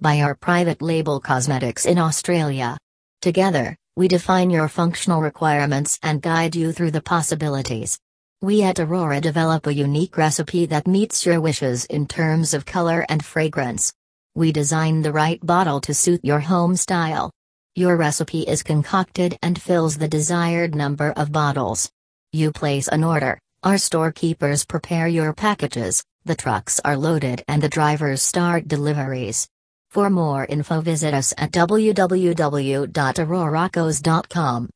buy our private label cosmetics in Australia. Together, we define your functional requirements and guide you through the possibilities. We at Aurora develop a unique recipe that meets your wishes in terms of color and fragrance. We design the right bottle to suit your home style. Your recipe is concocted and fills the desired number of bottles. You place an order, our storekeepers prepare your packages, the trucks are loaded and the drivers start deliveries. For more info visit us at www.auroracos.com.